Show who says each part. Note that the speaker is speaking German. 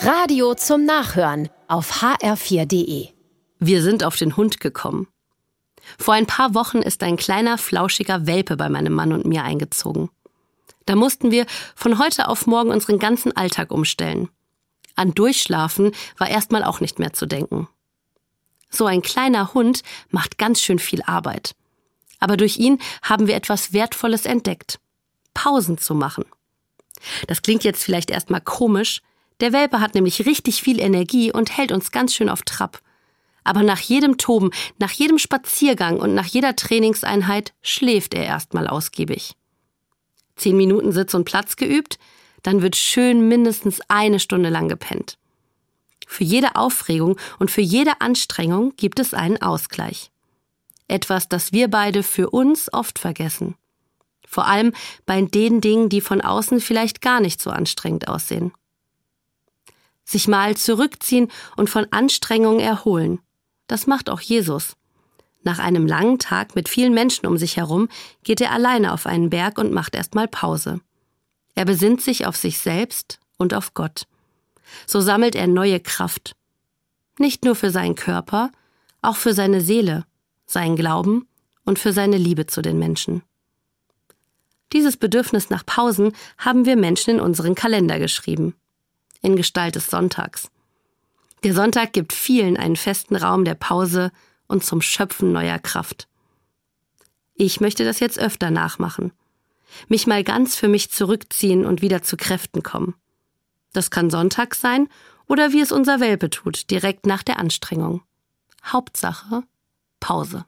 Speaker 1: Radio zum Nachhören auf hr4.de.
Speaker 2: Wir sind auf den Hund gekommen. Vor ein paar Wochen ist ein kleiner, flauschiger Welpe bei meinem Mann und mir eingezogen. Da mussten wir von heute auf morgen unseren ganzen Alltag umstellen. An Durchschlafen war erstmal auch nicht mehr zu denken. So ein kleiner Hund macht ganz schön viel Arbeit. Aber durch ihn haben wir etwas Wertvolles entdeckt. Pausen zu machen. Das klingt jetzt vielleicht erstmal komisch. Der Welpe hat nämlich richtig viel Energie und hält uns ganz schön auf Trab. Aber nach jedem Toben, nach jedem Spaziergang und nach jeder Trainingseinheit schläft er erstmal ausgiebig. Zehn Minuten Sitz und Platz geübt, dann wird schön mindestens eine Stunde lang gepennt. Für jede Aufregung und für jede Anstrengung gibt es einen Ausgleich. Etwas, das wir beide für uns oft vergessen. Vor allem bei den Dingen, die von außen vielleicht gar nicht so anstrengend aussehen. Sich mal zurückziehen und von Anstrengungen erholen. Das macht auch Jesus. Nach einem langen Tag mit vielen Menschen um sich herum geht er alleine auf einen Berg und macht erstmal Pause. Er besinnt sich auf sich selbst und auf Gott. So sammelt er neue Kraft. Nicht nur für seinen Körper, auch für seine Seele, seinen Glauben und für seine Liebe zu den Menschen. Dieses Bedürfnis nach Pausen haben wir Menschen in unseren Kalender geschrieben. In Gestalt des Sonntags. Der Sonntag gibt vielen einen festen Raum der Pause und zum Schöpfen neuer Kraft. Ich möchte das jetzt öfter nachmachen. Mich mal ganz für mich zurückziehen und wieder zu Kräften kommen. Das kann Sonntag sein oder wie es unser Welpe tut, direkt nach der Anstrengung. Hauptsache Pause.